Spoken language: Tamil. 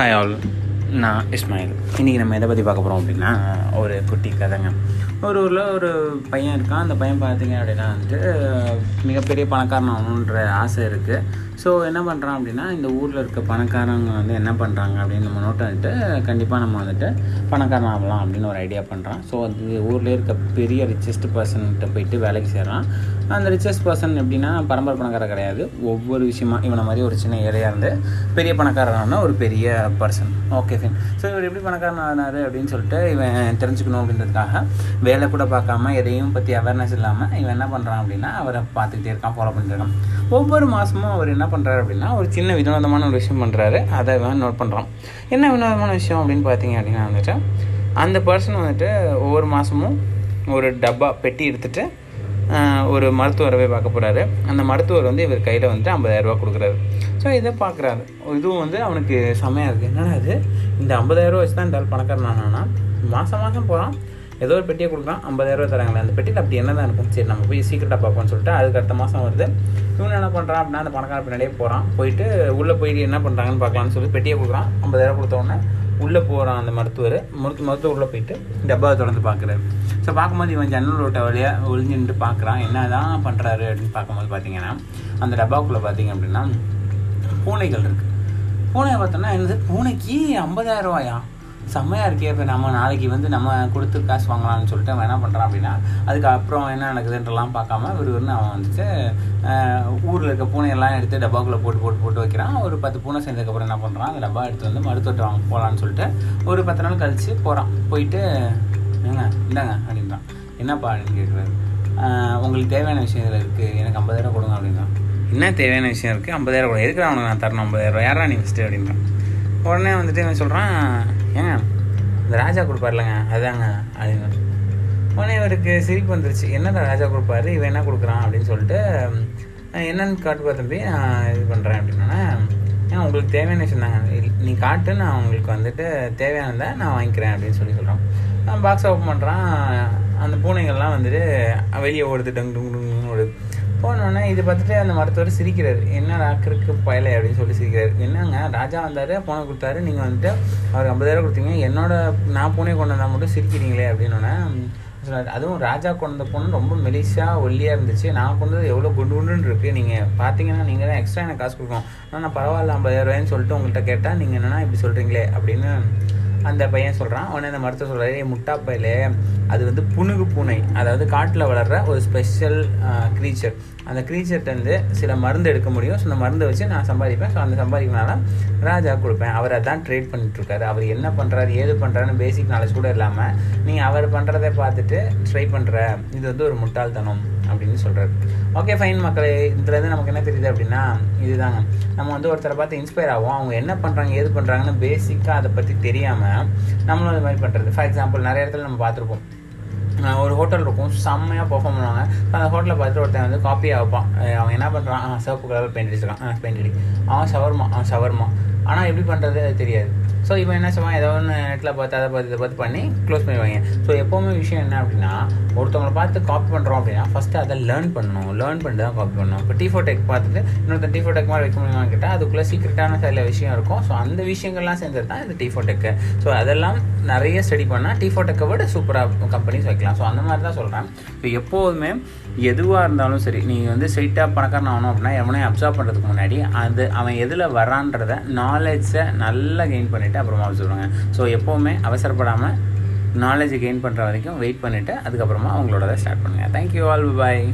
ஹாய் ஆல் நான் இஸ்மாயில். இன்றைக்கி நம்ம எதை பற்றி பார்க்க போகிறோம் அப்படின்னா ஒரு குட்டி கதைங்க. ஒரு ஊரில் ஒரு பையன் இருக்கான். அந்த பையன் பார்த்தீங்க அப்படின்னா வந்துட்டு மிகப்பெரிய பணக்காரன் ஆகணுன்ற ஆசை இருக்குது ஸோ என்ன பண்ணுறான் அப்படின்னா இந்த ஊரில் இருக்க பணக்காரங்க வந்து என்ன பண்ணுறாங்க அப்படின்னு நம்ம நோட்டை வந்துட்டு கண்டிப்பாக நம்ம வந்துட்டு பணக்காரன் ஆகலாம் அப்படின்னு ஒரு ஐடியா பண்ணுறான் ஸோ அது ஊரில் இருக்க பெரிய ரிச்சஸ்ட் பர்சன்கிட்ட போயிட்டு வேலைக்கு சேர்றான் அந்த ரிச்சஸ்ட் பர்சன் எப்படின்னா பரம்பரை பணக்காரர் கிடையாது. ஒவ்வொரு விஷயமா இவனை மாதிரி ஒரு சின்ன ஏழையாக இருந்து பெரிய பணக்காரனான ஒரு பெரிய பர்சன் ஓகே ஃபைன் ஸோ இவர் எப்படி பணக்காரன் ஆனார் அப்படின்னு சொல்லிட்டு இவன் தெரிஞ்சுக்கணும் அப்படின்றதுக்காக வேலை கூட பார்க்காம எதையும் பற்றி அவேர்னஸ் இல்லாமல் இவன் என்ன பண்ணுறான் அப்படின்னா அவரை பார்த்துக்கிட்டே இருக்கான் ஃபாலோ பண்ணிட்டு இருக்கான். ஒவ்வொரு மாதமும் அவர் என்ன பண்ணுறாரு அப்படின்னா ஒரு சின்ன வினோதமான ஒரு விஷயம் பண்ணுறாரு அதை இவன் நோட் பண்ணுறான் என்ன வினோதமான விஷயம் அப்படின்னு பார்த்தீங்க அப்படின்னா வந்துட்டு அந்த பர்சன் வந்துட்டு ஒவ்வொரு மாதமும் ஒரு டப்பா பெட்டி எடுத்துகிட்டு ஒரு மருத்துவரை போய் பார்க்க போகிறாரு அந்த மருத்துவர் வந்து இவர் கையில் வந்துட்டு ஐம்பதாயிரரூபா கொடுக்குறாரு. ஸோ இதை பார்க்குறாரு. இதுவும் வந்து அவனுக்கு செமையாக இருக்குது என்னடா அது இந்த ஐம்பதாயிரரூபா வச்சு தான் இந்த பணக்காரன் ஆனானா? மாதம் மாதம் போகிறான் ஏதோ ஒரு பெட்டியை கொடுக்குறான் ஐம்பதாயிரம் தராங்களே அந்த பெட்டியில் அப்படி என்ன தான் இருக்கும்? சரி நம்ம போய் சீக்கிரட்டாக பார்ப்போம்னு சொல்லிட்டு அதுக்கு அடுத்த மாதம் வருது. இவன் என்ன பண்ணுறான் அப்படின்னா அந்த பணக்கார பின்னாடியே போகிறான் போயிட்டு உள்ளே போயிட்டு என்ன பண்ணுறாங்கன்னு பார்க்கலாம்னு சொல்லி பெட்டியை கொடுக்குறான். ஐம்பதாயிரம் கொடுத்த உடனே உள்ளே போகிறான் அந்த மருத்துவர். மருத்துவ மருத்துவர் உள்ளே போயிட்டு டப்பாவை தொடர்ந்து பார்க்குறாரு. ஸோ பார்க்கும்போது இவன் ஜன்னல் ரோட்டை வழியாக ஒளிஞ்சுட்டு பார்க்குறான். என்ன தான் பண்ணுறாரு அப்படின்னு பார்க்கும்போது பார்த்தீங்கன்னா அந்த டப்பாவுக்குள்ளே பார்த்தீங்க அப்படின்னா பூனைகள் இருக்குது பூனை பார்த்தோன்னா என்னது? பூனைக்கு ஐம்பதாயிரம் ரூபாயா? செம்மையாக இருக்கே இப்போ நம்ம நாளைக்கு வந்து நம்ம கொடுத்து காசு வாங்கலாம்னு சொல்லிட்டு அவன் என்ன பண்ணுறான் அப்படின்னா அதுக்கப்புறம் என்ன நடக்குதுன்றலாம் பார்க்காம ஒரு ஒன்று அவன் வந்துட்டு ஊரில் இருக்க பூனையெல்லாம் எடுத்து டப்பாக்குள்ளே போட்டு போட்டு போட்டு வைக்கிறான். ஒரு பத்து பூனை சேர்ந்ததுக்கப்புறம் என்ன பண்ணுறான் அந்த டப்பா எடுத்து வந்து மருத்துவத்தை வாங்க போகலான்னு சொல்லிட்டு ஒரு பத்து நாள் கழித்து போகிறான் போயிட்டு ஏங்க இந்தாங்க அப்படின்றான். என்னப்பா? அப்படின்னு கேட்குறாரு. உங்களுக்கு தேவையான விஷயம் இதில் இருக்குது எனக்கு ஐம்பதாயிரம் கொடுங்க அப்படின்றான். என்ன தேவையான விஷயம் இருக்குது ஐம்பதாயிரம் கொடுங்க. எதுக்கு அவனுக்கு நான் தரணும் ஐம்பதாயிரம் யாரா நீ ஃபஸ்ட்டு அப்படின்றான். உடனே வந்துட்டு இவன் சொல்கிறான் ஏங்க இந்த ராஜா கொடுப்பார்லங்க அதாங்க அப்படின்னு உடனே இவருக்கு சிரிப்பு வந்துருச்சு. என்னடா ராஜா கொடுப்பாரு? இவன் என்ன கொடுக்குறான் அப்படின்னு சொல்லிட்டு என்னன்னு காட்டுப்பா தம்பி நான் இது பண்ணுறேன் அப்படின்னா ஏன் உங்களுக்கு தேவையான சொன்னாங்க நீ காட்டு நான் உங்களுக்கு வந்துட்டு தேவையானதை நான் வாங்கிக்கிறேன் அப்படின்னு சொல்லி சொல்கிறான் பாக்ஸ் ஓப்பன் பண்ணுறான் அந்த பூனைகள்லாம் வந்துட்டு வெளியே ஓடுது டங் டுங் டுங்னு ஓடுது. போனோடனே இது பார்த்துட்டு அந்த மருத்துவர் சிரிக்கிறார். என்ன ராக்கருக்கு பயலை? அப்படின்னு சொல்லி சிரிக்கிறார். என்னங்க ராஜா வந்தார் போனை கொடுத்தாரு நீங்கள் வந்துட்டு அவருக்கு ஐம்பதாயிரம் கொடுத்தீங்க. என்னோட நான் பூனை கொண்டு வந்தால் மட்டும் சிரிக்கிறீங்களே? அப்படின்னோடனே சொன்னார். அதுவும் ராஜா கொண்டு வந்த ரொம்ப மெலிசாக ஒல்லியாக இருந்துச்சு. நான் கொண்டு வந்து எவ்வளோ குண்டு குண்டுன்னு இருக்குது நீங்கள் பார்த்தீங்கன்னா நீங்கள் தான் எக்ஸ்ட்ரா எனக்கு காசு கொடுக்கணும். ஆனால் நான் பரவாயில்ல ஐம்பதாயிரம் ரூபாய்ன்னு சொல்லிட்டு உங்கள்கிட்ட கேட்டால் நீங்கள் என்னென்னா இப்படி சொல்கிறீங்களே அப்படின்னு அந்த பையன் சொல்கிறான் உடனே அந்த மருத்துவர் சொல்கிறாரு முட்டா பையிலே அது வந்து புனுகு பூனை. அதாவது காட்டில் வளர்கிற ஒரு ஸ்பெஷல் க்ரீச்சர் அந்த க்ரீச்சர்கிட்டருந்து சில மருந்து எடுக்க முடியும். ஸோ அந்த மருந்தை வச்சு நான் சம்பாதிப்பேன். ஸோ அந்த சம்பாதிக்கனால ராஜா கொடுப்பேன். அவர் அதான் ட்ரேட் பண்ணிட்டுருக்காரு. அவர் என்ன பண்ணுறாரு ஏது பண்ணுறாருன்னு பேசிக் நாலேஜ் கூட இல்லாமல் நீங்கள் அவர் பண்ணுறதை பார்த்துட்டு ட்ரை பண்ணுற இது வந்து ஒரு முட்டாள்தனம். அப்படின்னு சொல்கிறாரு ஓகே ஃபைன் மக்களே. இதுலேருந்து நமக்கு என்ன தெரியுது அப்படின்னா இதுதாங்க. நம்ம வந்து ஒருத்தரை பார்த்து இன்ஸ்பயர் ஆகும் அவங்க என்ன பண்ணுறாங்க ஏது பண்ணுறாங்கன்னு பேசிக்காக அதை பற்றி தெரியாமல் நம்மளும் அது மாதிரி பண்ணுறது ஃபார் எக்ஸாம்பிள் நிறைய இடத்துல நம்ம பார்த்துருப்போம். ஒரு ஹோட்டல் இருக்கும். செம்மையாக பர்ஃபார்ம் பண்ணுவாங்க. அந்த ஹோட்டலில் பார்த்துட்டு ஒருத்தன் வந்து காப்பி ஆகப்பான் அவன் என்ன பண்ணுறான் சிவப்பு கலரில் பெயிண்ட் அடிச்சிருக்கான். பெயிண்ட் அடி அவன் ஷவர்மா அவன் ஷவர்மா ஆனால் எப்படி பண்ணுறது அது தெரியாது. ஸோ இவன் என்ன செய்வான் ஏதோ ஒன்று நெட்டில் பார்த்து அதை பார்த்து இதை பார்த்து பண்ணி க்ளோஸ் பண்ணிடுவாங்க. ஸோ எப்போவுமே விஷயம் என்ன அப்படின்னா ஒருத்தவங்களை பார்த்து காப்பி பண்ணுறோம் அப்படின்னா ஃபஸ்ட்டு அதை லேர்ன் பண்ணணும். லேர்ன் பண்ணிட்டு தான் காப்பி பண்ணணும். இப்போ டிஃபோ டெக் பார்த்துட்டு இன்னொருத்தன் டிஃபோ டெக் மாதிரி வைக்க முடியுமான்னு கேட்டால் அதுக்குள்ளே சீக்கிரட்டான சில விஷயம் இருக்கும். ஸோ அந்த விஷயங்கள்லாம் சேர்ந்தது தான் இந்த டிஃபோ டெக்கு ஸோ அதெல்லாம் நிறைய ஸ்டடி பண்ணால் டிஃபோ டெக்கை விட சூப்பராக கம்பெனிஸ் வைக்கலாம். ஸோ அந்த மாதிரி தான் சொல்கிறேன் இப்போ எப்போதுமே எதுவாக இருந்தாலும் சரி நீங்கள் வந்து ஸ்ட்ரைட்டாக பணக்காரன் ஆகணும் அப்படின்னா எவனையும் அப்சர்வ் பண்ணுறதுக்கு முன்னாடி அது அவன் எதில் வரான்றத நாலேஜை நல்லா கெயின் பண்ணிவிட்டு அப்புறமா சொல்லுவாங்க. ஸோ எப்போவுமே அவசரப்படாமல் நாலேஜ் கெயின் பண்ணுற வரைக்கும் வெயிட் பண்ணிவிட்டு அதுக்கப்புறமா அவங்களோட ஸ்டார்ட் பண்ணுங்கள் தேங்க்யூ ஆல் பாய்